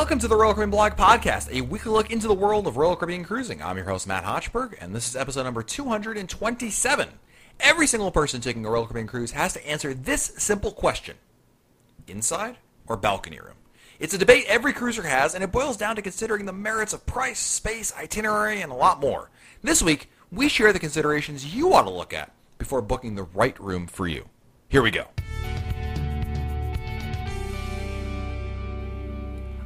Welcome to the Royal Caribbean Blog Podcast, a weekly look into the world of Royal Caribbean cruising. I'm your host, Matt Hochberg, and this is episode number 227. Every single person taking a Royal Caribbean cruise has to answer this simple question inside or balcony room? It's a debate every cruiser has, and it boils down to considering the merits of price, space, itinerary, and a lot more. This week, we share the considerations you ought to look at before booking the right room for you. Here we go.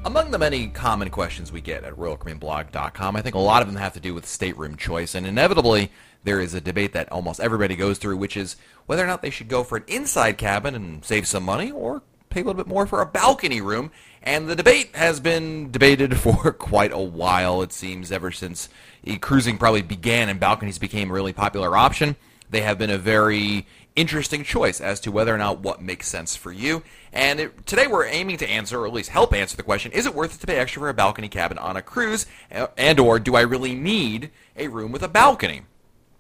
Among the many common questions we get at RoyalCaribbeanBlog.com, I think a lot of them have to do with stateroom choice, and inevitably there is a debate that almost everybody goes through, which is whether or not they should go for an inside cabin and save some money, or pay a little bit more for a balcony room. And the debate has been debated for quite a while, it seems, ever since cruising probably began and balconies became a really popular option. They have been a very interesting choice as to whether or not what makes sense for you. And it, today we're aiming to answer, or at least help answer the question, is it worth it to pay extra for a balcony cabin on a cruise? Eh, and or do I really need a room with a balcony?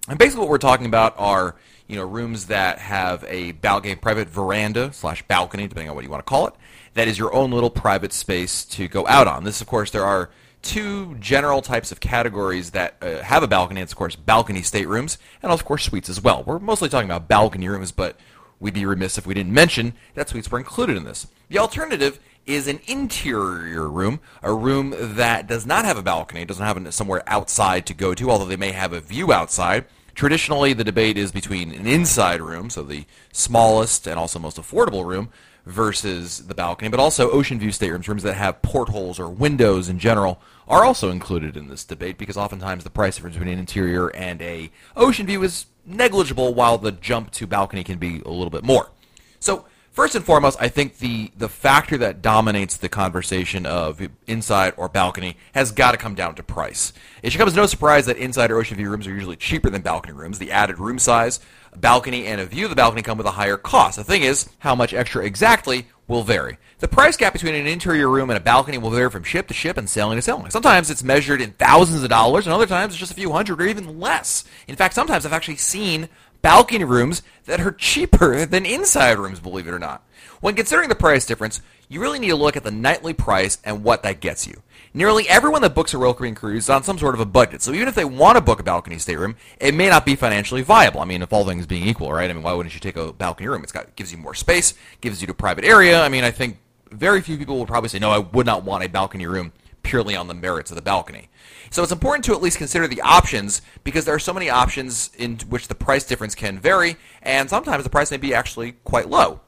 And basically what we're talking about are, you know, rooms that have a balcony, private veranda slash balcony, depending on what you want to call it, that is your own little private space to go out on. This, of course, there are two general types of categories that uh, have a balcony. It's, of course, balcony staterooms and, of course, suites as well. We're mostly talking about balcony rooms, but we'd be remiss if we didn't mention that suites were included in this. The alternative is an interior room, a room that does not have a balcony, doesn't have somewhere outside to go to, although they may have a view outside. Traditionally, the debate is between an inside room, so the smallest and also most affordable room, versus the balcony, but also ocean view staterooms, rooms that have portholes or windows in general, are also included in this debate because oftentimes the price difference between an interior and a ocean view is negligible, while the jump to balcony can be a little bit more. So First and foremost, I think the, the factor that dominates the conversation of inside or balcony has got to come down to price. It should come as no surprise that inside or ocean view rooms are usually cheaper than balcony rooms. The added room size, balcony, and a view of the balcony come with a higher cost. The thing is, how much extra exactly will vary. The price gap between an interior room and a balcony will vary from ship to ship and sailing to sailing. Sometimes it's measured in thousands of dollars, and other times it's just a few hundred or even less. In fact, sometimes I've actually seen balcony rooms that are cheaper than inside rooms, believe it or not. When considering the price difference, you really need to look at the nightly price and what that gets you. Nearly everyone that books a Royal Caribbean cruise is on some sort of a budget, so even if they want to book a balcony stateroom, it may not be financially viable. I mean, if all things being equal, right? I mean, why wouldn't you take a balcony room? It's got gives you more space, gives you a private area. I mean, I think very few people will probably say, no, I would not want a balcony room purely on the merits of the balcony. So it's important to at least consider the options because there are so many options in which the price difference can vary, and sometimes the price may be actually quite low.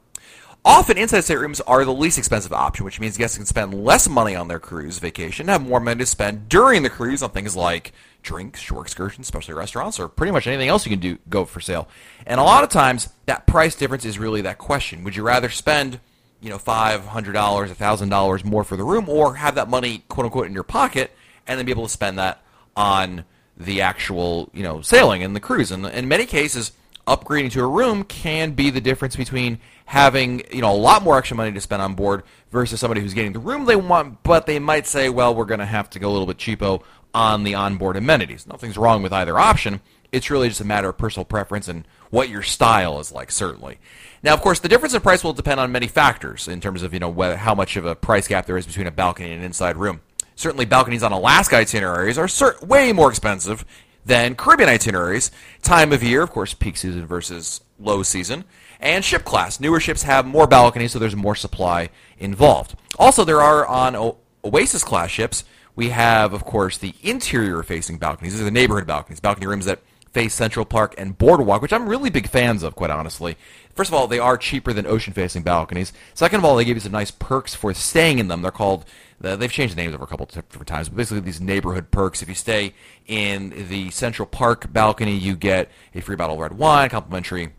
Often, inside staterooms are the least expensive option, which means guests can spend less money on their cruise vacation, and have more money to spend during the cruise on things like drinks, shore excursions, especially restaurants, or pretty much anything else you can do go for sale. And a lot of times, that price difference is really that question: Would you rather spend you know, five hundred dollars, thousand dollars more for the room, or have that money quote unquote in your pocket and then be able to spend that on the actual, you know, sailing and the cruise. And in many cases, upgrading to a room can be the difference between having, you know, a lot more extra money to spend on board versus somebody who's getting the room they want, but they might say, well, we're going to have to go a little bit cheapo on the onboard amenities. Nothing's wrong with either option. It's really just a matter of personal preference and what your style is like, certainly. Now, of course, the difference in price will depend on many factors in terms of, you know, whether, how much of a price gap there is between a balcony and an inside room. Certainly, balconies on Alaska itineraries are cert- way more expensive than Caribbean itineraries. Time of year, of course, peak season versus low season. And ship class. Newer ships have more balconies, so there's more supply involved. Also, there are on o- Oasis class ships, we have, of course, the interior facing balconies. These are the neighborhood balconies, balcony rooms that face Central Park and Boardwalk, which I'm really big fans of, quite honestly. First of all, they are cheaper than ocean-facing balconies. Second of all, they give you some nice perks for staying in them. They're called Uh, they've changed the names over a couple different times, but basically these neighborhood perks. If you stay in the Central Park balcony, you get a free bottle of red wine, complimentary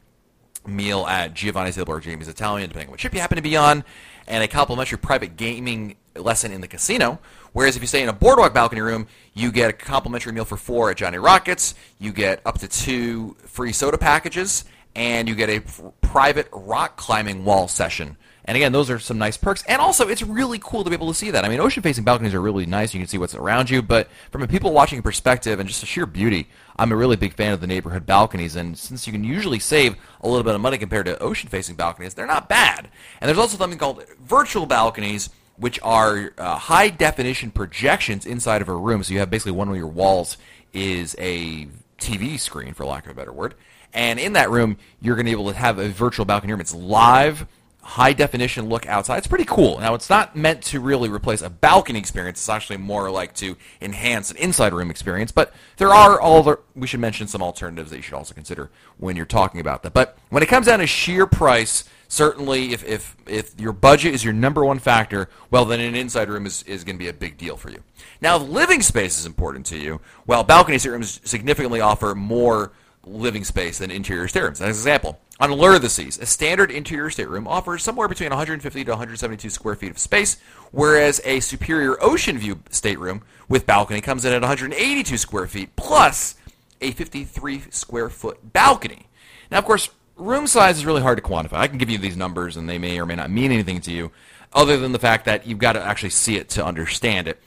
meal at Giovanni's Table or Jamie's Italian, depending on what ship you happen to be on, and a complimentary private gaming lesson in the casino. Whereas if you stay in a boardwalk balcony room, you get a complimentary meal for four at Johnny Rockets, you get up to two free soda packages, and you get a private rock climbing wall session. And again, those are some nice perks. And also, it's really cool to be able to see that. I mean, ocean facing balconies are really nice. You can see what's around you. But from a people watching perspective and just a sheer beauty, I'm a really big fan of the neighborhood balconies. And since you can usually save a little bit of money compared to ocean facing balconies, they're not bad. And there's also something called virtual balconies which are uh, high definition projections inside of a room. So you have basically one of your walls is a TV screen, for lack of a better word. And in that room, you're going to be able to have a virtual balcony room. It's live, high definition look outside. It's pretty cool. Now, it's not meant to really replace a balcony experience. It's actually more like to enhance an inside room experience. But there are all the, we should mention some alternatives that you should also consider when you're talking about that. But when it comes down to sheer price, certainly if, if, if your budget is your number one factor, well, then an inside room is, is going to be a big deal for you. Now, if living space is important to you, well, balcony rooms significantly offer more living space than interior staterooms. As an example, on Seas, a standard interior stateroom offers somewhere between 150 to 172 square feet of space, whereas a superior ocean view stateroom with balcony comes in at 182 square feet plus a 53 square foot balcony. Now, of course, room size is really hard to quantify. I can give you these numbers and they may or may not mean anything to you, other than the fact that you've got to actually see it to understand it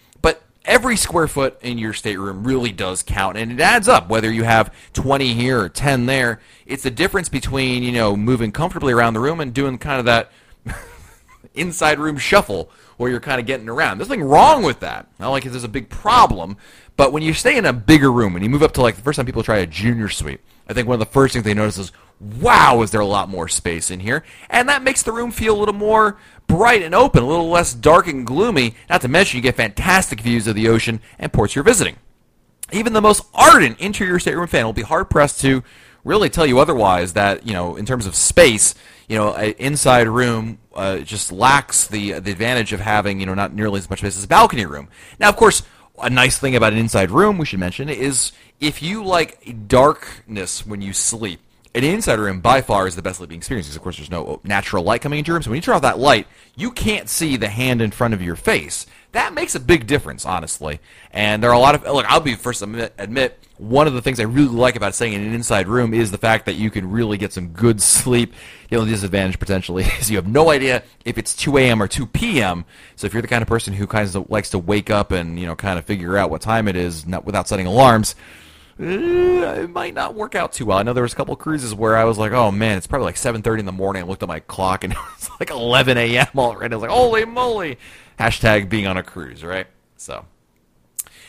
every square foot in your stateroom really does count and it adds up. Whether you have 20 here or 10 there it's the difference between you know moving comfortably around the room and doing kind of that inside room shuffle where you're kind of getting around. There's nothing wrong with that. Not like there's a big problem but when you stay in a bigger room and you move up to like the first time people try a junior suite i think one of the first things they notice is wow is there a lot more space in here and that makes the room feel a little more bright and open, a little less dark and gloomy. Not to mention, you get fantastic views of the ocean and ports you're visiting. Even the most ardent interior stateroom fan will be hard pressed to really tell you otherwise. That you know, in terms of space, you know, an inside room uh, just lacks the the advantage of having you know not nearly as much space as a balcony room. Now, of course, a nice thing about an inside room we should mention is if you like darkness when you sleep an inside room by far is the best sleeping experience because of course there's no natural light coming into your room so when you turn off that light you can't see the hand in front of your face. That makes a big difference honestly. And there are a lot of look i'll be first admit, admit one of the things i really like about staying in an inside room is the fact that you can really get some good sleep. The only disadvantage potentially is you have no idea if it's 2 a.m or 2 p.m so if you're the kind of person who kind of likes to wake up and you know kind of figure out what time it is not, without setting alarms Eh, it might not work out too well. I know there was a couple cruises where I was like, oh man, it's probably like 7.30 in the morning. I looked at my clock and it was like 11 a.m. already. I was like, holy moly. Hashtag being on a cruise, right? So.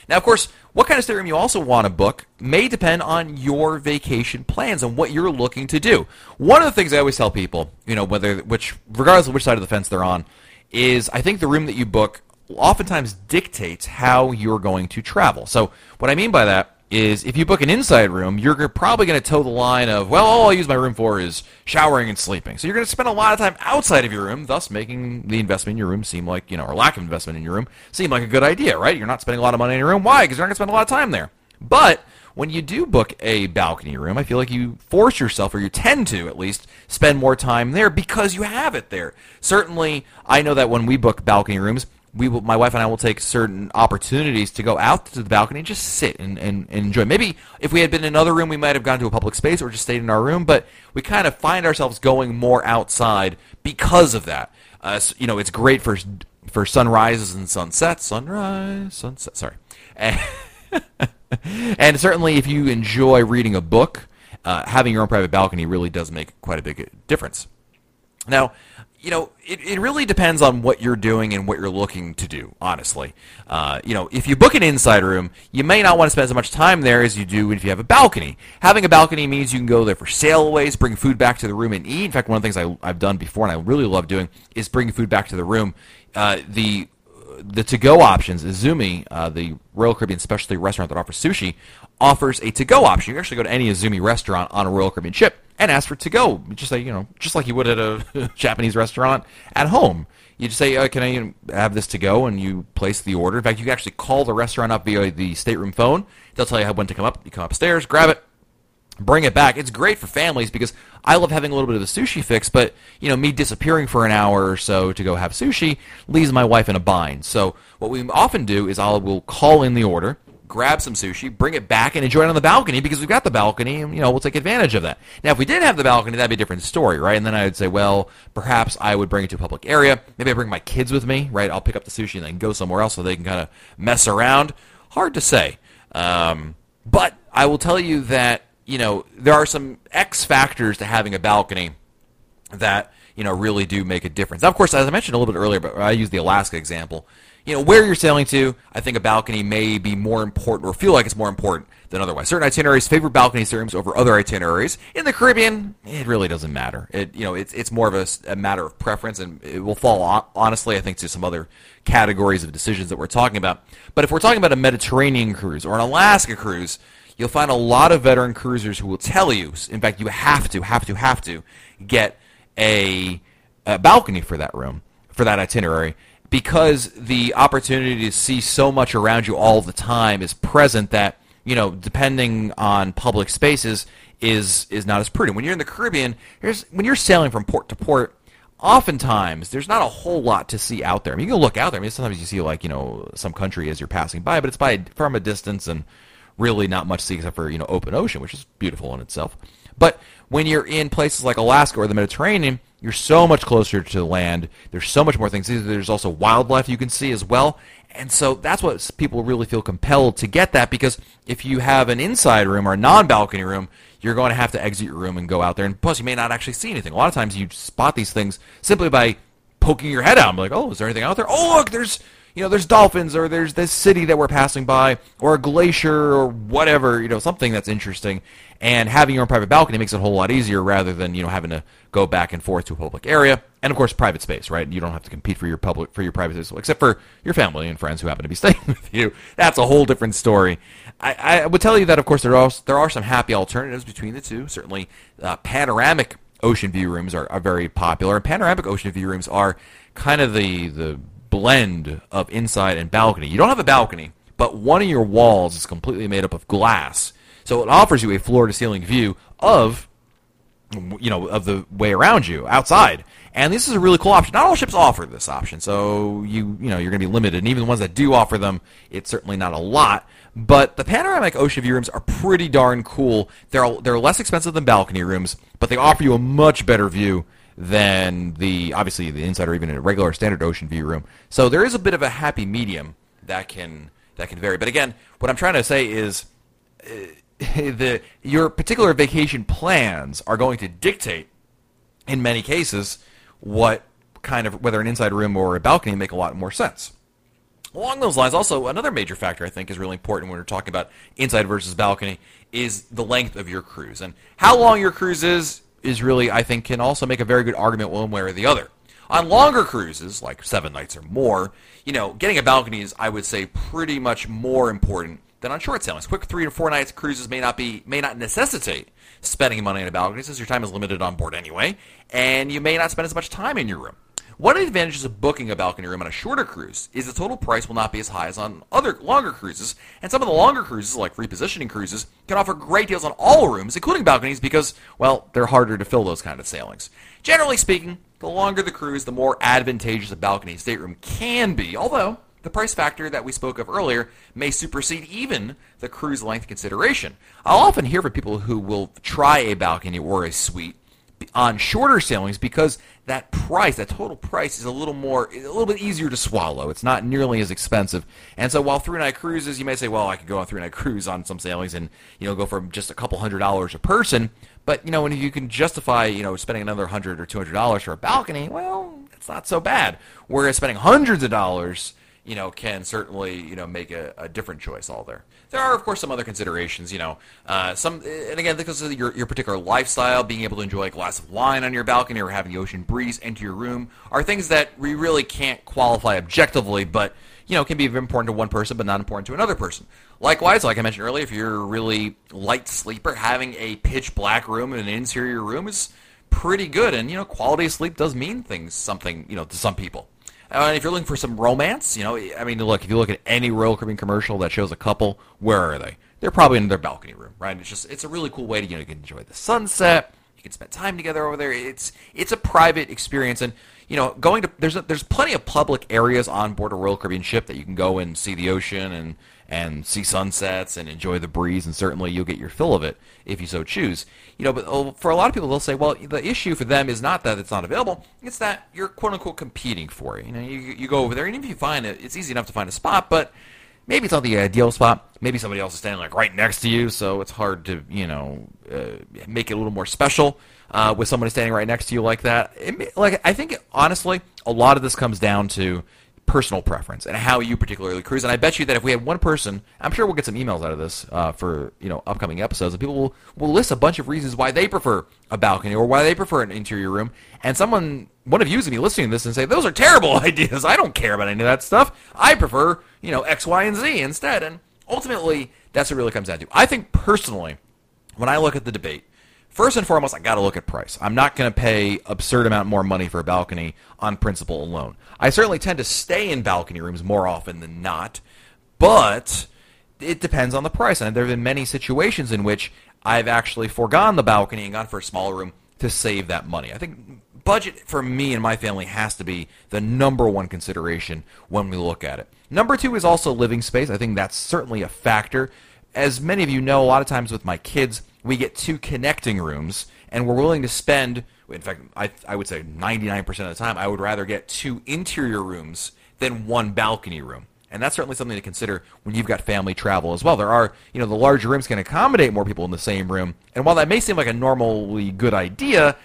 Now, of course, what kind of stateroom you also want to book may depend on your vacation plans and what you're looking to do. One of the things I always tell people, you know, whether which regardless of which side of the fence they're on, is I think the room that you book oftentimes dictates how you're going to travel. So, what I mean by that is if you book an inside room, you're probably going to toe the line of, well, all I use my room for is showering and sleeping. So you're going to spend a lot of time outside of your room, thus making the investment in your room seem like, you know, or lack of investment in your room seem like a good idea, right? You're not spending a lot of money in your room. Why? Because you're not going to spend a lot of time there. But when you do book a balcony room, I feel like you force yourself, or you tend to at least, spend more time there because you have it there. Certainly, I know that when we book balcony rooms, we will, my wife and I will take certain opportunities to go out to the balcony and just sit and, and, and, enjoy. Maybe if we had been in another room, we might have gone to a public space or just stayed in our room, but we kind of find ourselves going more outside because of that. Uh, so, you know, it's great for for sunrises and sunsets. Sunrise, sunset. Sorry, and, and certainly if you enjoy reading a book, uh, having your own private balcony really does make quite a big difference. Now, you know, it, it really depends on what you're doing and what you're looking to do, honestly. Uh, you know, if you book an inside room, you may not want to spend as much time there as you do if you have a balcony. Having a balcony means you can go there for sailaways, bring food back to the room and eat. In fact, one of the things I, have done before and I really love doing is bringing food back to the room. Uh, the the to-go options, Izumi, uh, the Royal Caribbean specialty restaurant that offers sushi, offers a to-go option. You can actually go to any Izumi restaurant on a Royal Caribbean ship and ask for to go, just like you know, just like you would at a Japanese restaurant at home. You just say, uh, "Can I have this to go?" and you place the order. In fact, you can actually call the restaurant up via the stateroom phone. They'll tell you when to come up. You come upstairs, grab it, bring it back. It's great for families because I love having a little bit of the sushi fix, but you know, me disappearing for an hour or so to go have sushi leaves my wife in a bind. So what we often do is I will call in the order grab some sushi, bring it back, and enjoy it on the balcony because we've got the balcony, and you know we'll take advantage of that. Now, if we didn't have the balcony, that'd be a different story, right? And then I would say, well, perhaps I would bring it to a public area. Maybe I bring my kids with me, right? I'll pick up the sushi and then go somewhere else so they can kind of mess around. Hard to say, um, but I will tell you that you know there are some X factors to having a balcony that you know, really do make a difference. Now, of course, as I mentioned a little bit earlier, but I use the Alaska example. You know, where you're sailing to, I think a balcony may be more important or feel like it's more important than otherwise. Certain itineraries favor balcony rooms over other itineraries. In the Caribbean, it really doesn't matter. It, you know, it's, it's more of a, a matter of preference, and it will fall, honestly, I think, to some other categories of decisions that we're talking about. But if we're talking about a Mediterranean cruise or an Alaska cruise, you'll find a lot of veteran cruisers who will tell you, in fact, you have to, have to, have to get a, a balcony for that room, for that itinerary, because the opportunity to see so much around you all the time is present that, you know, depending on public spaces, is is not as prudent. When you're in the Caribbean, here's when you're sailing from port to port, oftentimes there's not a whole lot to see out there. I mean, you can look out there. I mean, sometimes you see like you know some country as you're passing by, but it's by from a distance and really not much to see except for you know open ocean, which is beautiful in itself. But when you're in places like Alaska or the Mediterranean, you're so much closer to the land. There's so much more things. There's also wildlife you can see as well. And so that's what people really feel compelled to get that because if you have an inside room or a non-balcony room, you're going to have to exit your room and go out there. And plus, you may not actually see anything. A lot of times you spot these things simply by poking your head out. I'm like, oh, is there anything out there? Oh, look, there's you know, there's dolphins or there's this city that we're passing by or a glacier or whatever, you know, something that's interesting. And having your own private balcony makes it a whole lot easier rather than, you know, having to go back and forth to a public area. And of course, private space, right? You don't have to compete for your public, for your private space, except for your family and friends who happen to be staying with you. That's a whole different story. I, I would tell you that, of course, there are, there are some happy alternatives between the two. Certainly, uh, panoramic ocean view rooms are, are very popular. And panoramic ocean view rooms are kind of the, the blend of inside and balcony. You don't have a balcony, but one of your walls is completely made up of glass. So it offers you a floor to ceiling view of you know of the way around you outside. And this is a really cool option. Not all ships offer this option, so you you know you're going to be limited. And even the ones that do offer them, it's certainly not a lot. But the panoramic ocean view rooms are pretty darn cool. They're they're less expensive than balcony rooms, but they offer you a much better view than the obviously the inside or even a regular standard ocean view room. So there is a bit of a happy medium that can that can vary. But again, what I'm trying to say is uh, the your particular vacation plans are going to dictate in many cases what kind of whether an inside room or a balcony make a lot more sense. Along those lines, also another major factor I think is really important when we're talking about inside versus balcony is the length of your cruise and how long your cruise is is really, I think, can also make a very good argument one way or the other. On longer cruises, like seven nights or more, you know, getting a balcony is, I would say, pretty much more important than on short sailings. Quick three to four nights cruises may not be may not necessitate spending money on a balcony since your time is limited on board anyway, and you may not spend as much time in your room. One of the advantages of booking a balcony room on a shorter cruise is the total price will not be as high as on other longer cruises, and some of the longer cruises, like repositioning cruises, can offer great deals on all rooms, including balconies, because, well, they're harder to fill those kind of sailings. Generally speaking, the longer the cruise, the more advantageous a balcony stateroom can be, although the price factor that we spoke of earlier may supersede even the cruise length consideration. I'll often hear from people who will try a balcony or a suite on shorter sailings because that price, that total price, is a little more, a little bit easier to swallow. It's not nearly as expensive. And so while three night cruises, you may say, well, I could go on three night cruise on some sailings and you know go for just a couple hundred dollars a person. But you know when you can justify you know spending another hundred or two hundred dollars for a balcony, well, it's not so bad. Whereas spending hundreds of dollars you know, can certainly, you know, make a, a, different choice all there. There are, of course, some other considerations, you know, uh, some, and again, because of your, your particular lifestyle, being able to enjoy a glass of wine on your balcony or having the ocean breeze into your room are things that we really can't qualify objectively, but, you know, can be important to one person, but not important to another person. Likewise, like I mentioned earlier, if you're a really light sleeper, having a pitch black room in an interior room is pretty good, and, you know, quality of sleep does mean things, something, you know, to some people. Uh, if you're looking for some romance, you know, I mean, look, if you look at any Royal Caribbean commercial that shows a couple, where are they? They're probably in their balcony room, right? It's just, it's a really cool way to, you know, you can enjoy the sunset, you can spend time together over there. It's, it's a private experience, and you know, going to there's a, there's plenty of public areas on board a Royal Caribbean ship that you can go and see the ocean and and see sunsets and enjoy the breeze, and certainly you'll get your fill of it if you so choose. You know, but oh, for a lot of people, they'll say, well, the issue for them is not that it's not available; it's that you're quote unquote competing for it. You know, you you go over there, and if you find it, it's easy enough to find a spot, but maybe it's not the ideal spot. Maybe somebody else is standing like right next to you, so it's hard to you know uh, make it a little more special uh, with somebody standing right next to you like that. It, like I think honestly, a lot of this comes down to personal preference and how you particularly cruise. And I bet you that if we had one person, I'm sure we'll get some emails out of this uh, for you know upcoming episodes, and people will, will list a bunch of reasons why they prefer a balcony or why they prefer an interior room. And someone, one of you is going to be listening to this and say, those are terrible ideas. I don't care about any of that stuff. I prefer you know X, Y, and Z instead. And ultimately, that's what it really comes down to. I think personally, when I look at the debate, First and foremost, I got to look at price. I'm not going to pay absurd amount more money for a balcony on principle alone. I certainly tend to stay in balcony rooms more often than not, but it depends on the price. And there have been many situations in which I've actually foregone the balcony and gone for a smaller room to save that money. I think budget for me and my family has to be the number one consideration when we look at it. Number two is also living space. I think that's certainly a factor. As many of you know, a lot of times with my kids, we get two connecting rooms, and we're willing to spend. In fact, I, I would say 99% of the time, I would rather get two interior rooms than one balcony room. And that's certainly something to consider when you've got family travel as well. There are, you know, the larger rooms can accommodate more people in the same room. And while that may seem like a normally good idea,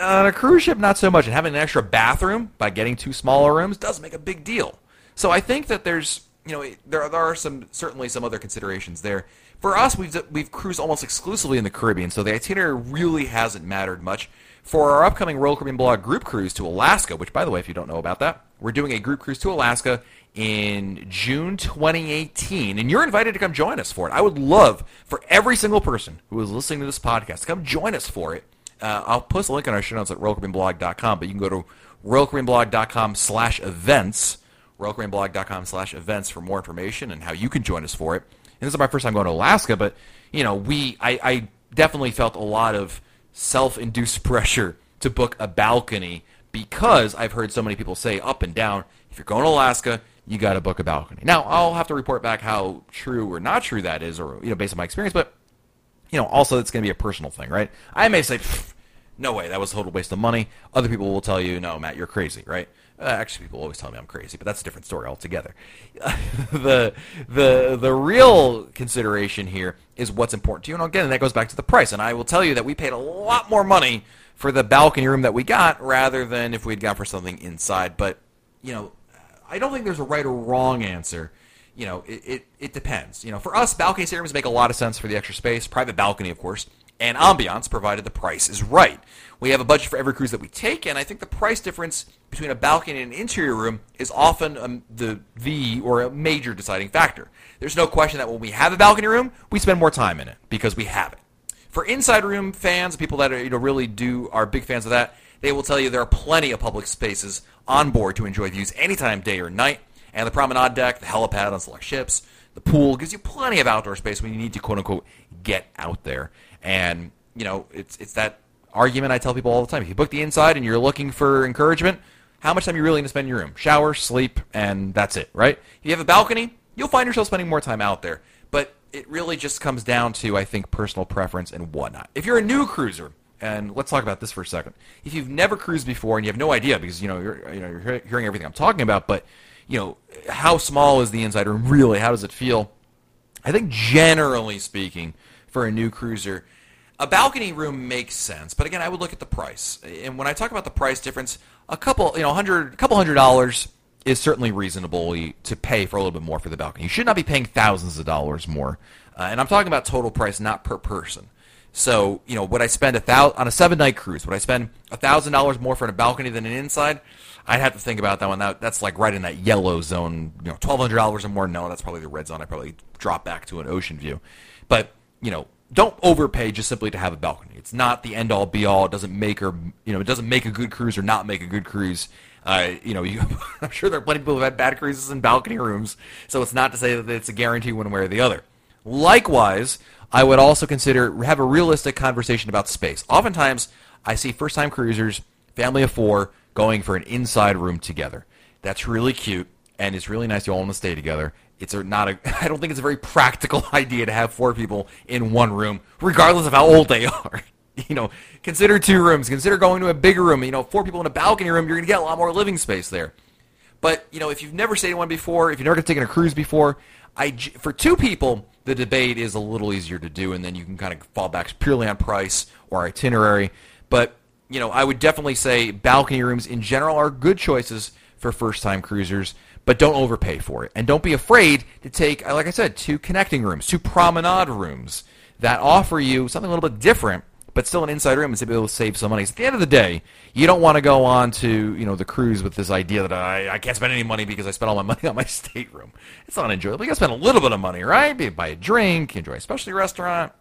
on a cruise ship, not so much. And having an extra bathroom by getting two smaller rooms does make a big deal. So I think that there's, you know, there, there are some certainly some other considerations there for us, we've we've cruised almost exclusively in the Caribbean, so the itinerary really hasn't mattered much. For our upcoming Royal Caribbean Blog group cruise to Alaska, which, by the way, if you don't know about that, we're doing a group cruise to Alaska in June 2018, and you're invited to come join us for it. I would love for every single person who is listening to this podcast to come join us for it. Uh, I'll post a link on our show notes at royalcaribbeanblog.com, but you can go to royalcaribbeanblog.com slash events, royalcaribbeanblog.com slash events for more information and how you can join us for it and this is my first time going to Alaska, but you know, we I, I definitely felt a lot of self-induced pressure to book a balcony because I've heard so many people say up and down, if you're going to Alaska, you got to book a balcony. Now, I'll have to report back how true or not true that is, or you know, based on my experience. But you know, also it's going to be a personal thing, right? I may say, no way, that was a total waste of money. Other people will tell you, no, Matt, you're crazy, right? Uh, actually, people always tell me I'm crazy, but that's a different story altogether. the the the real consideration here is what's important to you, and again, that goes back to the price. And I will tell you that we paid a lot more money for the balcony room that we got rather than if we'd gone for something inside. But you know, I don't think there's a right or wrong answer. You know, it, it, it depends. You know, for us, balcony rooms make a lot of sense for the extra space. Private balcony, of course, and ambiance, provided the price is right. We have a budget for every cruise that we take, and I think the price difference between a balcony and an interior room is often um, the the or a major deciding factor. There's no question that when we have a balcony room, we spend more time in it because we have it. For inside room fans, people that are, you know really do are big fans of that, they will tell you there are plenty of public spaces on board to enjoy views anytime, day or night. And the promenade deck, the helipad on select ships, the pool gives you plenty of outdoor space when you need to quote unquote get out there. And you know, it's it's that argument I tell people all the time. If you book the inside and you're looking for encouragement, how much time are you really going to spend in your room? Shower, sleep, and that's it, right? If you have a balcony, you'll find yourself spending more time out there. But it really just comes down to, I think, personal preference and whatnot. If you're a new cruiser, and let's talk about this for a second. If you've never cruised before and you have no idea because you know you're you know you're hearing everything I'm talking about, but you know how small is the inside room really? How does it feel? I think generally speaking, for a new cruiser, a balcony room makes sense, but again, I would look at the price. And when I talk about the price difference, a couple, you know, hundred, couple hundred dollars is certainly reasonable to pay for a little bit more for the balcony. You should not be paying thousands of dollars more. Uh, and I'm talking about total price, not per person. So, you know, would I spend a thousand on a seven night cruise? Would I spend a thousand dollars more for a balcony than an inside? I'd have to think about that one. That, that's like right in that yellow zone. You know, twelve hundred dollars or more. No, that's probably the red zone. I probably drop back to an ocean view. But you know, don't overpay just simply to have a balcony. It's not the end all be all. It doesn't make or you know it doesn't make a good cruise or not make a good cruise. Uh, you know, you, I'm sure there are plenty of people who've had bad cruises in balcony rooms, so it's not to say that it's a guarantee one way or the other. Likewise, I would also consider have a realistic conversation about space. Oftentimes, I see first-time cruisers, family of four, going for an inside room together. That's really cute, and it's really nice you all want to stay together it's not a. I don't think it's a very practical idea to have four people in one room, regardless of how old they are. You know, consider two rooms. Consider going to a bigger room. You know, four people in a balcony room, you're going to get a lot more living space there. But you know, if you've never stayed in one before, if you've never taken a cruise before, I for two people the debate is a little easier to do, and then you can kind of fall back purely on price or itinerary. But you know, I would definitely say balcony rooms in general are good choices for first-time cruisers, but don't overpay for it, and don't be afraid to take, like I said, two connecting rooms, two promenade rooms that offer you something a little bit different but still an inside room and to be able to save some money. So at the end of the day, you don't want to go on to you know the cruise with this idea that I, I can't spend any money because I spent all my money on my stateroom. It's not enjoyable. You got to spend a little bit of money, right? Maybe buy a drink, enjoy a specialty restaurant,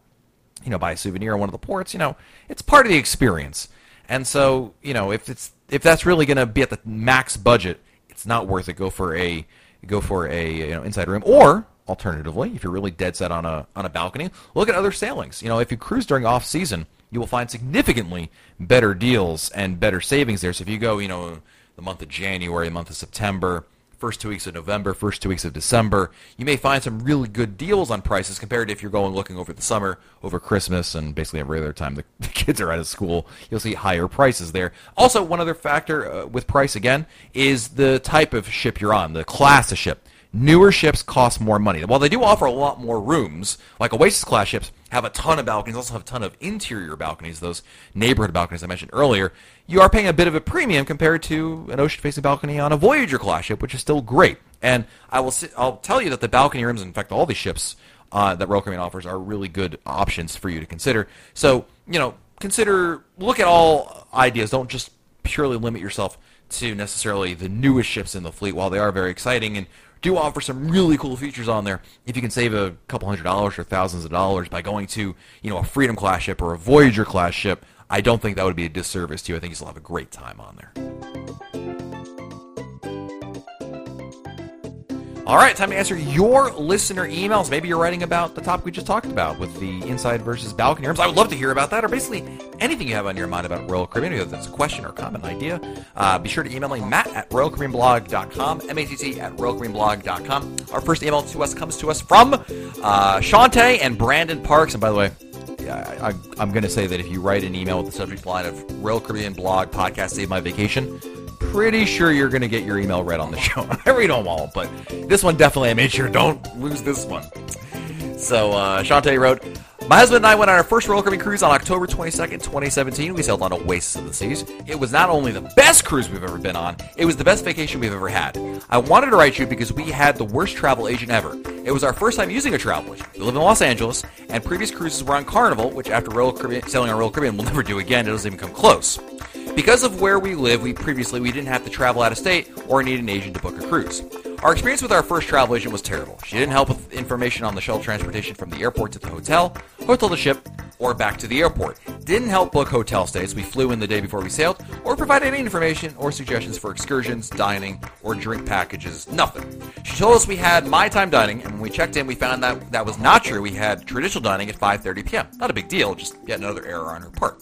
you know, buy a souvenir on one of the ports. You know, it's part of the experience. And so you know if it's if that's really going to be at the max budget, it's not worth it. Go for a go for a you know inside room or alternatively, if you're really dead set on a on a balcony, look at other sailings. You know, if you cruise during off season, you will find significantly better deals and better savings there. So if you go, you know, the month of January, the month of September, first two weeks of November, first two weeks of December, you may find some really good deals on prices compared to if you're going looking over the summer, over Christmas, and basically every other time the, the kids are out of school. You'll see higher prices there. Also, one other factor uh, with price again is the type of ship you're on, the class of ship. Newer ships cost more money. While they do offer a lot more rooms, like Oasis class ships have a ton of balconies, also have a ton of interior balconies, those neighborhood balconies I mentioned earlier, you are paying a bit of a premium compared to an ocean facing balcony on a Voyager class ship, which is still great. And I will I'll tell you that the balcony rooms, in fact, all these ships uh, that Royal Caribbean offers are really good options for you to consider. So, you know, consider, look at all ideas. Don't just purely limit yourself to necessarily the newest ships in the fleet. While they are very exciting and do offer some really cool features on there. If you can save a couple hundred dollars or thousands of dollars by going to, you know, a Freedom class ship or a Voyager class ship, I don't think that would be a disservice to you. I think you'll have a great time on there. All right, time to answer your listener emails. Maybe you're writing about the topic we just talked about with the inside versus balcony rooms. I would love to hear about that, or basically anything you have on your mind about Royal Caribbean, whether that's a question or comment, idea. Uh, be sure to email me, Matt at RoyalCaribbeanBlog.com, M-A-T-T at RoyalCaribbeanBlog.com. Our first email to us comes to us from uh, Shantae and Brandon Parks. And by the way, I, am going to say that if you write an email with the subject line of Royal Caribbean Blog Podcast Save My Vacation, pretty sure you're going to get your email read on the show. I read them all, but this one definitely I made sure don't lose this one. So uh, wrote, my husband and I went on our first Royal Caribbean cruise on October 22nd, 2017. We sailed on Oasis of the Seas. It was not only the best cruise we've ever been on, it was the best vacation we've ever had. I wanted to write you because we had the worst travel agent ever. It was our first time using a travel agent. We live in Los Angeles, and previous cruises were on Carnival, which after Royal Caribbean, sailing on Royal Caribbean, we'll never do again. It doesn't even come close. Because of where we live, we previously we didn't have to travel out of state or need an agent to book a cruise. Our experience with our first travel agent was terrible. She didn't help with information on the shuttle transportation from the airport to the hotel, hotel to ship, or back to the airport. Didn't help book hotel stays. We flew in the day before we sailed, or provide any information or suggestions for excursions, dining, or drink packages. Nothing. She told us we had my time dining, and when we checked in, we found that that was not true. We had traditional dining at 5:30 p.m. Not a big deal, just yet another error on her part.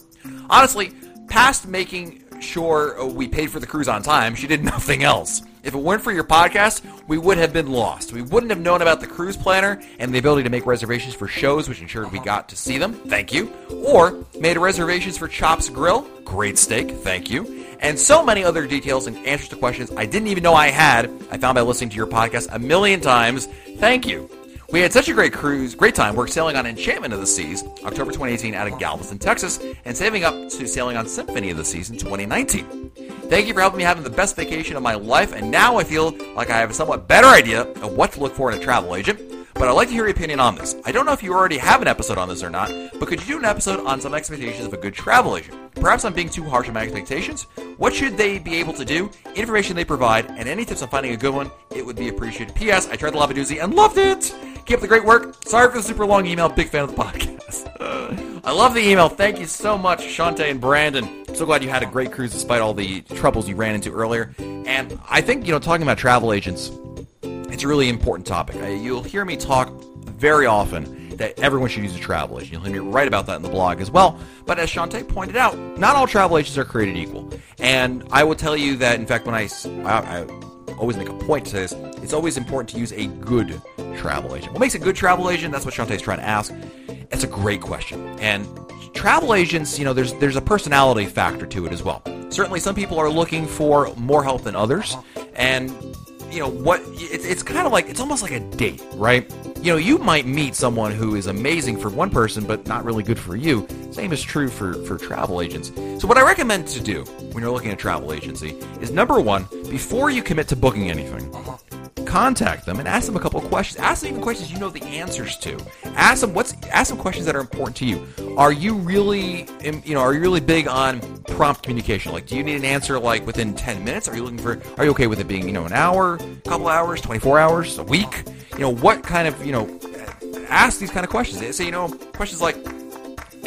Honestly, past making sure uh, we paid for the cruise on time, she did nothing else. If it weren't for your podcast, we would have been lost. We wouldn't have known about the cruise planner and the ability to make reservations for shows, which ensured we got to see them. Thank you. Or made reservations for Chops Grill. Great steak. Thank you. And so many other details and answers to questions I didn't even know I had. I found by listening to your podcast a million times. Thank you. We had such a great cruise, great time. We're sailing on Enchantment of the Seas, October 2018, out of Galveston, Texas, and saving up to sailing on Symphony of the Seas in 2019. Thank you for helping me having the best vacation of my life, and now I feel like I have a somewhat better idea of what to look for in a travel agent. But I'd like to hear your opinion on this. I don't know if you already have an episode on this or not, but could you do an episode on some expectations of a good travel agent? Perhaps I'm being too harsh on my expectations. What should they be able to do? Information they provide, and any tips on finding a good one, it would be appreciated. P.S. I tried the Labadoozie and loved it! Keep up the great work. Sorry for the super long email. Big fan of the podcast. I love the email. Thank you so much, Shantae and Brandon. So glad you had a great cruise despite all the troubles you ran into earlier. And I think, you know, talking about travel agents, it's a really important topic. You'll hear me talk very often that everyone should use a travel agent. You'll hear me write about that in the blog as well. But as Shantae pointed out, not all travel agents are created equal. And I will tell you that, in fact, when I, I, I always make a point to this, it's always important to use a good travel agent. What makes a good travel agent? That's what Shantae's trying to ask. It's a great question. And travel agents, you know, there's there's a personality factor to it as well. Certainly, some people are looking for more help than others, and you know what it's, it's kind of like it's almost like a date right? You know you might meet someone who is amazing for one person but not really good for you. Same is true for for travel agents. So what i recommend to do when you're looking at travel agency is number one before you commit to booking anything uh-huh. Contact them and ask them a couple questions. Ask them even questions you know the answers to. Ask them what's ask them questions that are important to you. Are you really you know are you really big on prompt communication? Like do you need an answer like within 10 minutes? Are you looking for are you okay with it being, you know, an hour, a couple hours, 24 hours, a week? You know, what kind of, you know, ask these kind of questions. They say, you know, questions like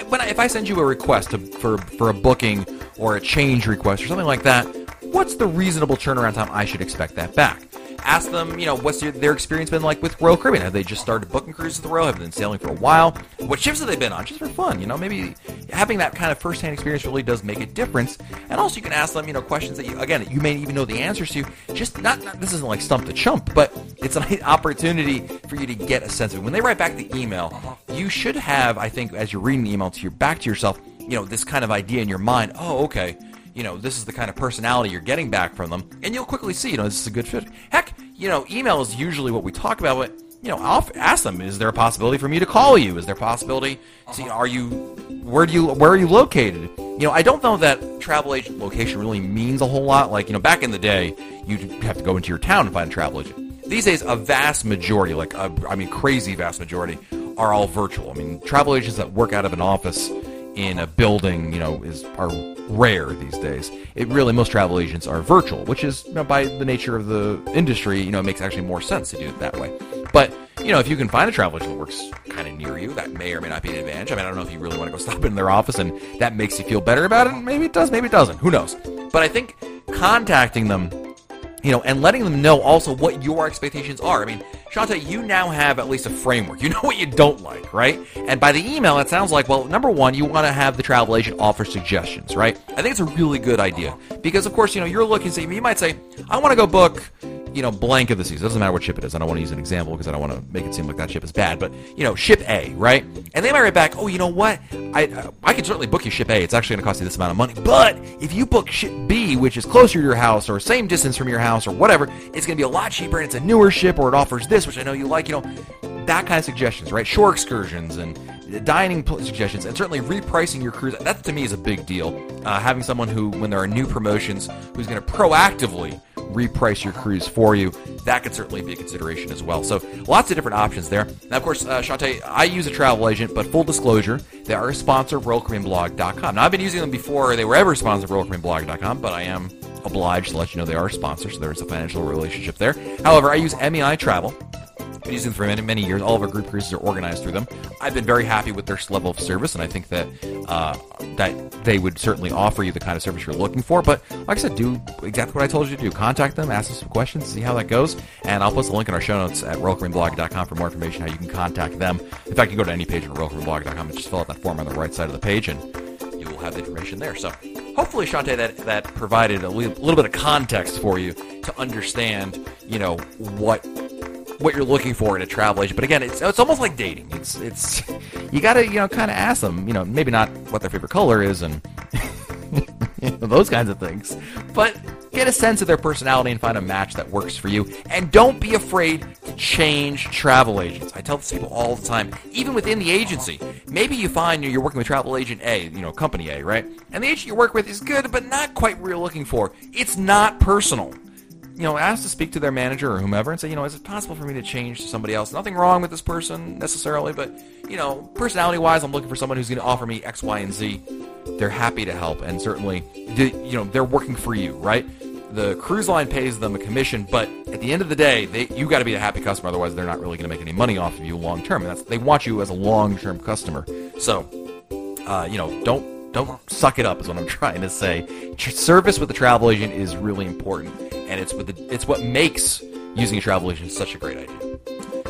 when if I send you a request to, for for a booking or a change request or something like that, what's the reasonable turnaround time I should expect that back? Ask them, you know, what's their, their experience been like with Royal Caribbean? Have they just started booking cruises with the Royal? Have they been sailing for a while? What ships have they been on? Just for fun, you know, maybe having that kind of first-hand experience really does make a difference. And also, you can ask them, you know, questions that you, again, you may even know the answers to. Just not, not this isn't like stump the chump, but it's an opportunity for you to get a sense of it. When they write back the email, uh-huh. you should have, I think, as you're reading the email to your back to yourself, you know, this kind of idea in your mind. Oh, okay you know, this is the kind of personality you're getting back from them, and you'll quickly see, you know, this is a good fit. Heck, you know, email is usually what we talk about, but you know, I'll ask them: Is there a possibility for me to call you? Is there a possibility? Know, are you where do you where are you located? You know, I don't know that travel agent location really means a whole lot. Like, you know, back in the day, you'd have to go into your town and find a travel agent. These days, a vast majority, like a, I mean, crazy vast majority, are all virtual. I mean, travel agents that work out of an office in a building, you know, is are rare these days. It really most travel agents are virtual, which is you know, by the nature of the industry, you know, it makes actually more sense to do it that way. But you know, if you can find a travel agent that works kind of near you, that may or may not be an advantage. I mean, I don't know if you really want to go stop in their office and that makes you feel better about it. Maybe it does, maybe it doesn't. Who knows? But I think contacting them you know, and letting them know also what your expectations are. I mean, Shanta, you now have at least a framework. You know what you don't like, right? And by the email, it sounds like, well, number one, you want to have the travel agent offer suggestions, right? I think it's a really good idea because, of course, you know, you're looking. Say, you might say, I want to go book you know, blank of the season. It doesn't matter what ship it is. I don't want to use an example because I don't want to make it seem like that ship is bad. But you know, ship A, right? And they might write back, oh, you know what? I uh, I can certainly book you ship A. It's actually going to cost you this amount of money. But if you book ship B, which is closer to your house or same distance from your house or whatever, it's going to be a lot cheaper and it's a newer ship or it offers this, which I know you like. You know, that kind of suggestions, right? Shore excursions and dining suggestions, and certainly repricing your cruise. That to me is a big deal. Uh, having someone who, when there are new promotions, who's going to proactively reprice your cruise for you, that could certainly be a consideration as well. So lots of different options there. Now, of course, uh, Shantae, I use a travel agent, but full disclosure, they are a sponsor of RoyalCaribbeanBlog.com. Now, I've been using them before they were ever sponsored of RoyalCaribbeanBlog.com, but I am obliged to let you know they are a sponsor, so there's a financial relationship there. However, I use MEI Travel been using them for many, many years. All of our group cruises are organized through them. I've been very happy with their level of service, and I think that uh, that they would certainly offer you the kind of service you're looking for. But like I said, do exactly what I told you to do. Contact them, ask them some questions, see how that goes, and I'll post a link in our show notes at royalcaribbeanblog.com for more information how you can contact them. In fact, you can go to any page on royalcaribbeanblog.com and just fill out that form on the right side of the page, and you will have the information there. So hopefully, Shantae, that that provided a little bit of context for you to understand, you know, what what you're looking for in a travel agent. But again, it's it's almost like dating. It's it's you got to you know kind of ask them. You know, maybe not what their favorite color is and those kinds of things, but get a sense of their personality and find a match that works for you. And don't be afraid to change travel agents. I tell this people all the time, even within the agency. Maybe you find you're working with travel agent A, you know, company A, right? And the agent you work with is good, but not quite what you're looking for. It's not personal you know, ask to speak to their manager or whomever and say, you know, is it possible for me to change to somebody else? Nothing wrong with this person necessarily, but, you know, personality wise, I'm looking for someone who's going to offer me X, Y, and Z. They're happy to help, and certainly, you know, they're working for you, right? The cruise line pays them a commission, but at the end of the day, they, you got to be a happy customer. Otherwise, they're not really going to make any money off of you long term. And that's they want you as a long term customer. So, uh, you know, don't don't suck it up is what I'm trying to say. Service with a travel agent is really important, and it's with the, it's what makes using a travel agent such a great idea.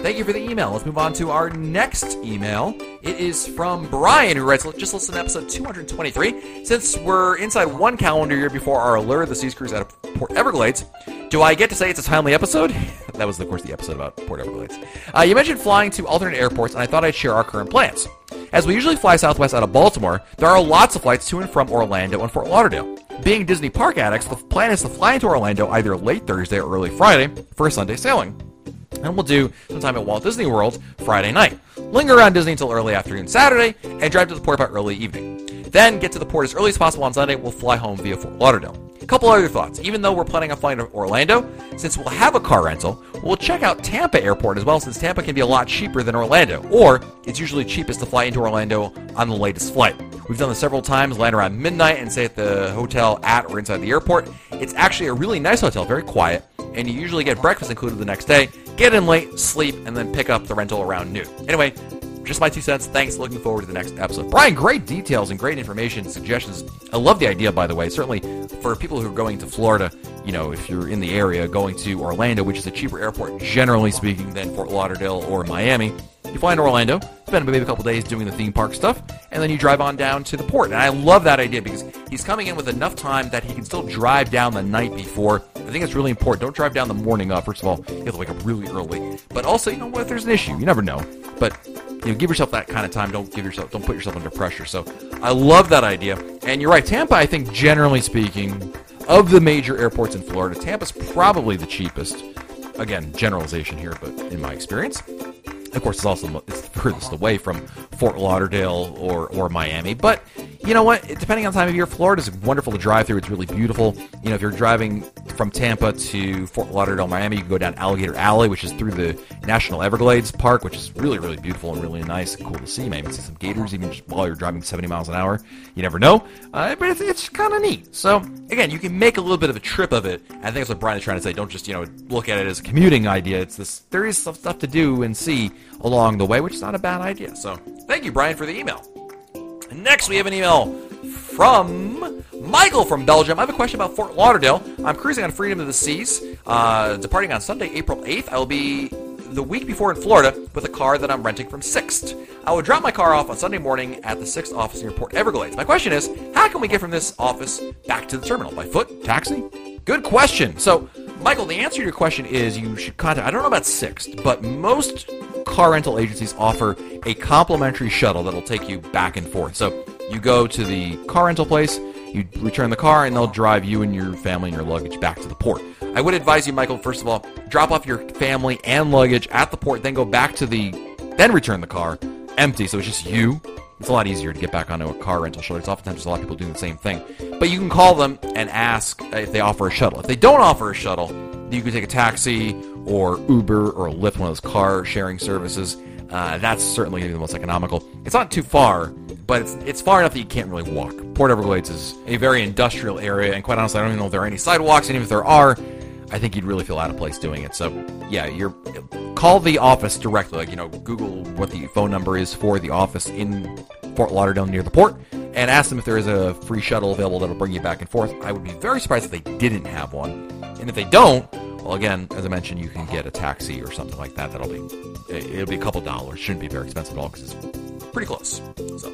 Thank you for the email. Let's move on to our next email. It is from Brian, who writes, just listen to episode 223. Since we're inside one calendar year before our Allure of the Seas cruise out of Port Everglades, do I get to say it's a timely episode? that was, of course, the episode about Port Everglades. Uh, you mentioned flying to alternate airports, and I thought I'd share our current plans. As we usually fly Southwest out of Baltimore, there are lots of flights to and from Orlando and Fort Lauderdale. Being Disney park addicts, the plan is to fly into Orlando either late Thursday or early Friday for a Sunday sailing. And we'll do some time at Walt Disney World Friday night. Linger around Disney until early afternoon Saturday, and drive to the port by early evening. Then get to the port as early as possible on Sunday. We'll fly home via Fort Lauderdale. A couple other thoughts. Even though we're planning on flying to Orlando, since we'll have a car rental, we'll check out Tampa Airport as well, since Tampa can be a lot cheaper than Orlando, or it's usually cheapest to fly into Orlando on the latest flight. We've done this several times, land around midnight and stay at the hotel at or inside the airport. It's actually a really nice hotel, very quiet, and you usually get breakfast included the next day. Get in late, sleep, and then pick up the rental around noon. Anyway, just my two cents. Thanks. Looking forward to the next episode. Brian, great details and great information, suggestions. I love the idea, by the way. Certainly for people who are going to Florida, you know, if you're in the area, going to Orlando, which is a cheaper airport, generally speaking, than Fort Lauderdale or Miami. You fly into Orlando, spend maybe a couple days doing the theme park stuff, and then you drive on down to the port. And I love that idea because he's coming in with enough time that he can still drive down the night before. I think it's really important. Don't drive down the morning of. First of all, you have to wake up really early. But also, you know, what if there's an issue? You never know. But you know, give yourself that kind of time. Don't give yourself, don't put yourself under pressure. So, I love that idea. And you're right, Tampa. I think generally speaking, of the major airports in Florida, Tampa's probably the cheapest. Again, generalization here, but in my experience. Of course, it's also it's the furthest away from Fort Lauderdale or, or Miami. But you know what? Depending on time of year, Florida is wonderful to drive through. It's really beautiful. You know, if you're driving from Tampa to Fort Lauderdale, Miami, you can go down Alligator Alley, which is through the National Everglades Park, which is really, really beautiful and really nice and cool to see. Maybe see some gators even just while you're driving 70 miles an hour. You never know. Uh, but it's, it's kind of neat. So, again, you can make a little bit of a trip of it. I think that's what Brian is trying to say. Don't just, you know, look at it as a commuting idea. It's this, there is some stuff to do and see along the way, which is not a bad idea. So, thank you, Brian, for the email. Next, we have an email from Michael from Belgium. I have a question about Fort Lauderdale. I'm cruising on Freedom of the Seas, uh, departing on Sunday, April 8th. I will be the week before in Florida with a car that I'm renting from Sixt. I will drop my car off on Sunday morning at the Sixt office near Port Everglades. My question is, how can we get from this office back to the terminal? By foot? Taxi? Good question. So, Michael, the answer to your question is you should contact, I don't know about Sixt, but most car rental agencies offer a complimentary shuttle that'll take you back and forth. So, you go to the car rental place, you return the car, and they'll drive you and your family and your luggage back to the port. I would advise you, Michael, first of all, drop off your family and luggage at the port, then go back to the, then return the car empty, so it's just you. It's a lot easier to get back onto a car rental shuttle. It's oftentimes a lot of people doing the same thing. But you can call them and ask if they offer a shuttle. If they don't offer a shuttle, you can take a taxi or Uber or Lyft, one of those car sharing services. Uh, that's certainly going to be the most economical. It's not too far, but it's it's far enough that you can't really walk. Port Everglades is a very industrial area, and quite honestly, I don't even know if there are any sidewalks. And even if there are, I think you'd really feel out of place doing it. So, yeah, you're call the office directly. Like you know, Google what the phone number is for the office in Fort Lauderdale near the port, and ask them if there is a free shuttle available that'll bring you back and forth. I would be very surprised if they didn't have one, and if they don't, well, again, as I mentioned, you can get a taxi or something like that. That'll be it'll be a couple dollars. Shouldn't be very expensive at all because it's pretty close. So,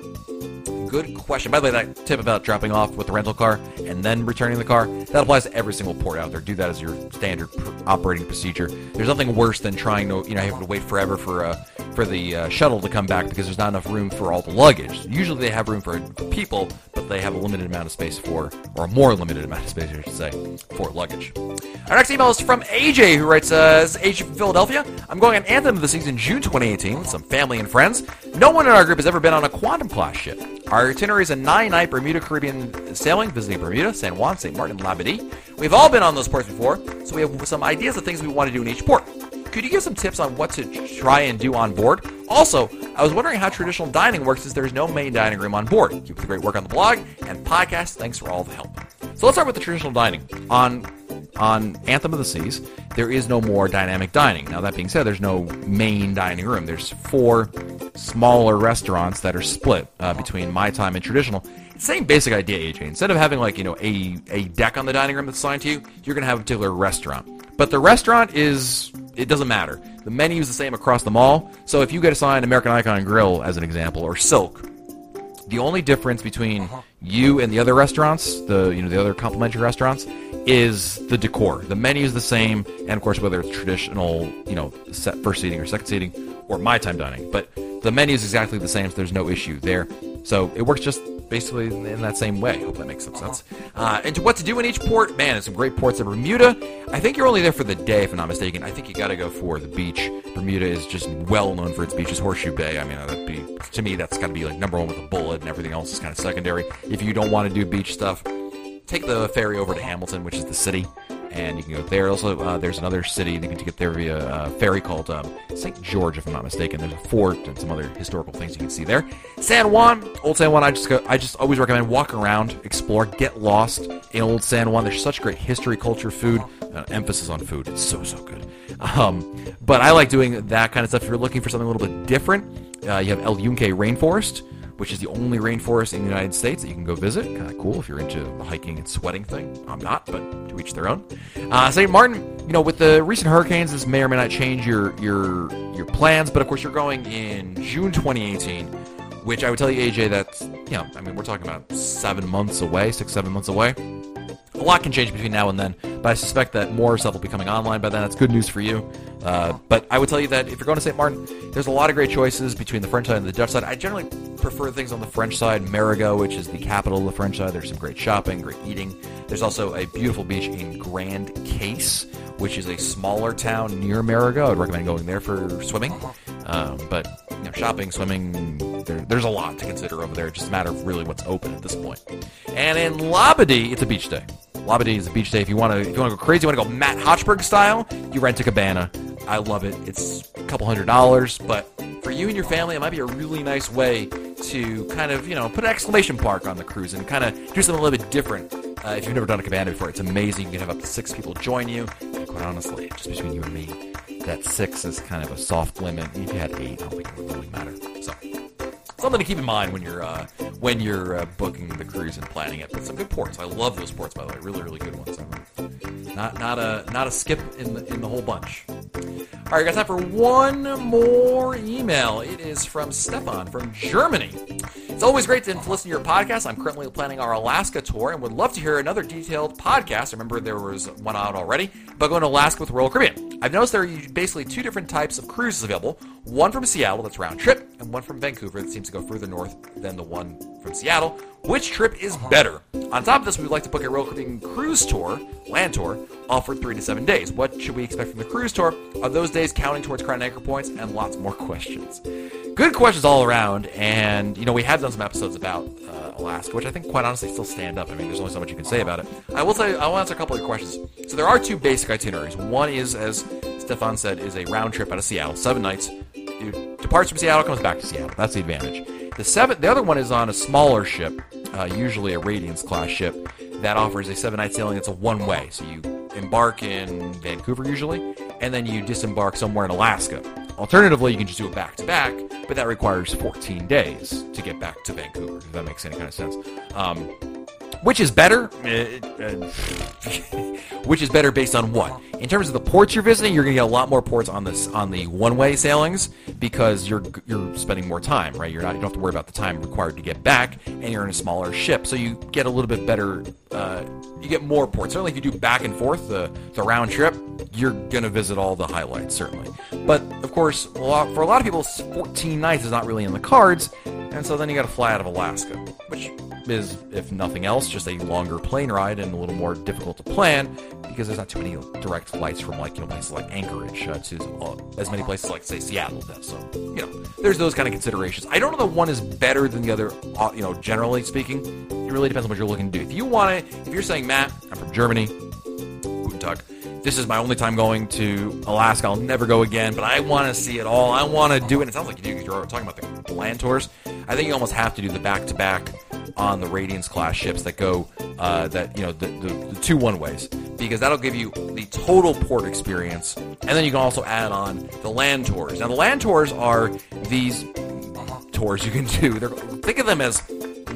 good question. By the way, that tip about dropping off with the rental car and then returning the car that applies to every single port out there. Do that as your standard operating procedure. There's nothing worse than trying to you know having to wait forever for uh, for the uh, shuttle to come back because there's not enough room for all the luggage. Usually they have room for, people, but they have a limited amount of space for, or a more limited amount of space, I should say, for luggage. Our next email is from AJ, who writes, uh, AJ from Philadelphia. I'm going on Anthem the Seas in June 2018 with some family and friends. No one in our group has ever been on a Quantum class ship. Our itinerary is a nine-night Bermuda Caribbean sailing, visiting Bermuda, San Juan, St. Martin, and Labadee. We've all been on those ports before, so we have some ideas of things we want to do in each port. Could you give some tips on what to try and do on board? Also, I was wondering how traditional dining works since there's no main dining room on board. Keep the great work on the blog and podcast. Thanks for all the help. So let's start with the traditional dining. On on Anthem of the Seas, there is no more dynamic dining. Now that being said, there's no main dining room. There's four smaller restaurants that are split uh, between my time and traditional. Same basic idea, AJ. Instead of having like you know a a deck on the dining room that's assigned to you, you're gonna have a particular restaurant. But the restaurant is it doesn't matter. The menu is the same across the mall. So if you get assigned American Icon Grill as an example or Silk, the only difference between you and the other restaurants, the you know the other complimentary restaurants, is the decor. The menu is the same, and of course whether it's traditional, you know, set first seating or second seating, or my time dining. But the menu is exactly the same, so there's no issue there. So it works just basically in that same way. Hope that makes some sense. Uh, and to what to do in each port, man, there's some great ports at Bermuda. I think you're only there for the day, if I'm not mistaken. I think you got to go for the beach. Bermuda is just well known for its beaches. Horseshoe Bay, I mean, uh, that'd be to me that's got to be like number one with a bullet, and everything else is kind of secondary. If you don't want to do beach stuff, take the ferry over to Hamilton, which is the city and you can go there. Also, uh, there's another city that you can get there via ferry called um, St. George, if I'm not mistaken. There's a fort and some other historical things you can see there. San Juan, Old San Juan. I just go, I just always recommend walk around, explore, get lost in Old San Juan. There's such great history, culture, food. Uh, emphasis on food. It's so so good. Um, but I like doing that kind of stuff. If you're looking for something a little bit different, uh, you have El Yunque Rainforest which is the only rainforest in the United States that you can go visit. Kind of cool if you're into the hiking and sweating thing. I'm not, but to each their own. Uh, St. Martin, you know, with the recent hurricanes, this may or may not change your your your plans. But of course, you're going in June 2018, which I would tell you, AJ, that's you know, I mean, we're talking about seven months away, six seven months away. A lot can change between now and then, but I suspect that more stuff will be coming online by then. That's good news for you. Uh, but I would tell you that if you're going to St. Martin, there's a lot of great choices between the French side and the Dutch side. I generally prefer things on the French side. Marigot, which is the capital of the French side, there's some great shopping, great eating. There's also a beautiful beach in Grand Case, which is a smaller town near Marigot. I'd recommend going there for swimming. Um, but you know, shopping, swimming, there, there's a lot to consider over there. It's just a matter of really what's open at this point. And in Labadee, it's a beach day. Labadee is a beach day. If you want to, if you want to go crazy, you want to go Matt Hochberg style, you rent a cabana. I love it. It's a couple hundred dollars, but for you and your family, it might be a really nice way to kind of, you know, put an exclamation mark on the cruise and kind of do something a little bit different. Uh, if you've never done a cabana before, it's amazing. You can have up to six people join you. And quite honestly, just between you and me, that six is kind of a soft limit. If you had eight, I don't think it would really matter. So something to keep in mind when you're uh, when you're uh, booking the cruise and planning it. But some good ports. I love those ports, by the way. Really, really good ones. Not not a not a skip in the in the whole bunch. All right, got time for one more email. It is from Stefan from Germany. It's always great to listen to your podcast. I'm currently planning our Alaska tour and would love to hear another detailed podcast. Remember, there was one out already, but going to Alaska with Royal Caribbean. I've noticed there are basically two different types of cruises available one from Seattle that's round trip, and one from Vancouver that seems to go further north than the one from Seattle. Which trip is better? On top of this, we would like to book a Royal Caribbean cruise tour, land tour, offered three to seven days. What should we expect from the cruise tour? Are those days counting towards crown anchor points? And lots more questions. Good questions all around, and you know we have done some episodes about uh, Alaska, which I think quite honestly still stand up. I mean, there's only so much you can say about it. I will say I will answer a couple of your questions. So there are two basic itineraries. One is, as Stefan said, is a round trip out of Seattle, seven nights. You departs from Seattle, comes back to Seattle. That's the advantage. The seven, the other one is on a smaller ship, uh, usually a Radiance class ship, that offers a seven night sailing. It's a one way, so you embark in Vancouver usually, and then you disembark somewhere in Alaska. Alternatively, you can just do it back to back, but that requires 14 days to get back to Vancouver. If that makes any kind of sense. Um, which is better? Uh, uh, which is better based on what? In terms of the ports you're visiting, you're going to get a lot more ports on this on the one-way sailings because you're you're spending more time, right? You're not you don't have to worry about the time required to get back, and you're in a smaller ship, so you get a little bit better. Uh, you get more ports. Certainly, if you do back and forth the the round trip, you're going to visit all the highlights certainly. But of course, a lot, for a lot of people, 14 nights is not really in the cards, and so then you got to fly out of Alaska, which is, if nothing else, just a longer plane ride and a little more difficult to plan because there's not too many direct flights from like you know places like Anchorage uh, to uh, as many places like say Seattle does. So you know, there's those kind of considerations. I don't know that one is better than the other. Uh, you know, generally speaking, it really depends on what you're looking to do. If you want to, if you're saying Matt, I'm from Germany, Guten Tag. This is my only time going to Alaska. I'll never go again, but I want to see it all. I want to do it. And it sounds like you do because you're talking about the land tours. I think you almost have to do the back to back on the Radiance class ships that go uh, that you know the, the, the two one ways because that'll give you the total port experience, and then you can also add on the land tours. Now the land tours are these tours you can do. They're, think of them as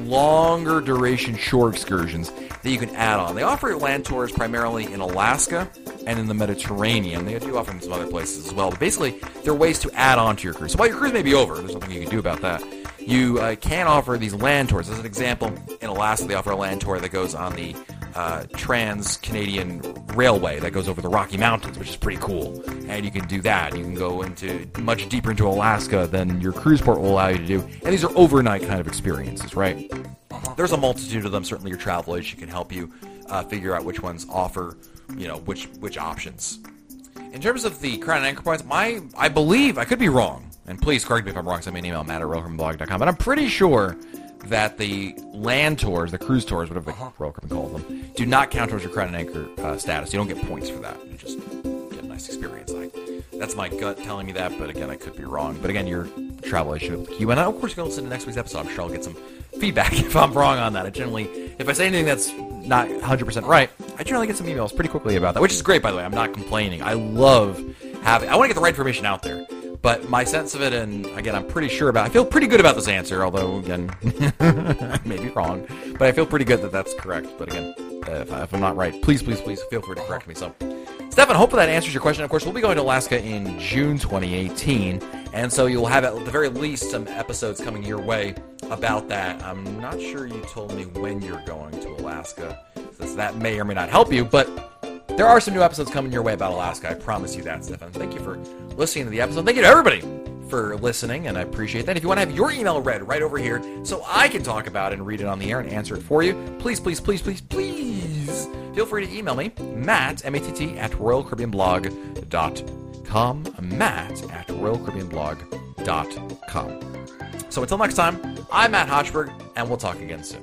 longer duration shore excursions that you can add on. They offer land tours primarily in Alaska and in the Mediterranean. They do offer them in some other places as well. But basically, they're ways to add on to your cruise. So while your cruise may be over, there's nothing you can do about that you uh, can offer these land tours. As an example, in Alaska, they offer a land tour that goes on the uh, Trans Canadian Railway that goes over the Rocky Mountains, which is pretty cool. And you can do that. You can go into much deeper into Alaska than your cruise port will allow you to do. And these are overnight kind of experiences, right? there's a multitude of them. Certainly, your travel agent can help you uh, figure out which ones offer, you know, which which options. In terms of the Crown and Anchor points, my I believe I could be wrong, and please correct me if I'm wrong. Send me an email, matt at royalcaribbeanblog.com. But I'm pretty sure that the land tours, the cruise tours, whatever the Royal Caribbean calls them, do not count towards your and Anchor uh, status. You don't get points for that. You just get a nice experience. I, that's my gut telling me that, but again, I could be wrong. But again, your travel agent you and of course you can listen to next week's episode. I'm sure I'll get some feedback if I'm wrong on that. I generally, if I say anything that's not 100% right, I generally get some emails pretty quickly about that, which is great, by the way. I'm not complaining. I love having, I want to get the right information out there. But my sense of it, and again, I'm pretty sure about. I feel pretty good about this answer, although again, I may be wrong. But I feel pretty good that that's correct. But again, if, I, am not right, please, please, please feel free to correct me. So, Stefan, hopefully that answers your question. Of course, we'll be going to Alaska in June 2018, and so you'll have at the very least some episodes coming your way about that. I'm not sure you told me when you're going to Alaska, so that may or may not help you, but there are some new episodes coming your way about Alaska. I promise you that, Stefan. Thank you for listening to the episode. Thank you to everybody for listening, and I appreciate that. If you want to have your email read right over here so I can talk about it and read it on the air and answer it for you, please, please, please, please, please feel free to email me, Matt, M-A-T-T, at royalcaribbeanblog.com. Matt at royalcaribbeanblog.com. So until next time, I'm Matt Hochberg, and we'll talk again soon.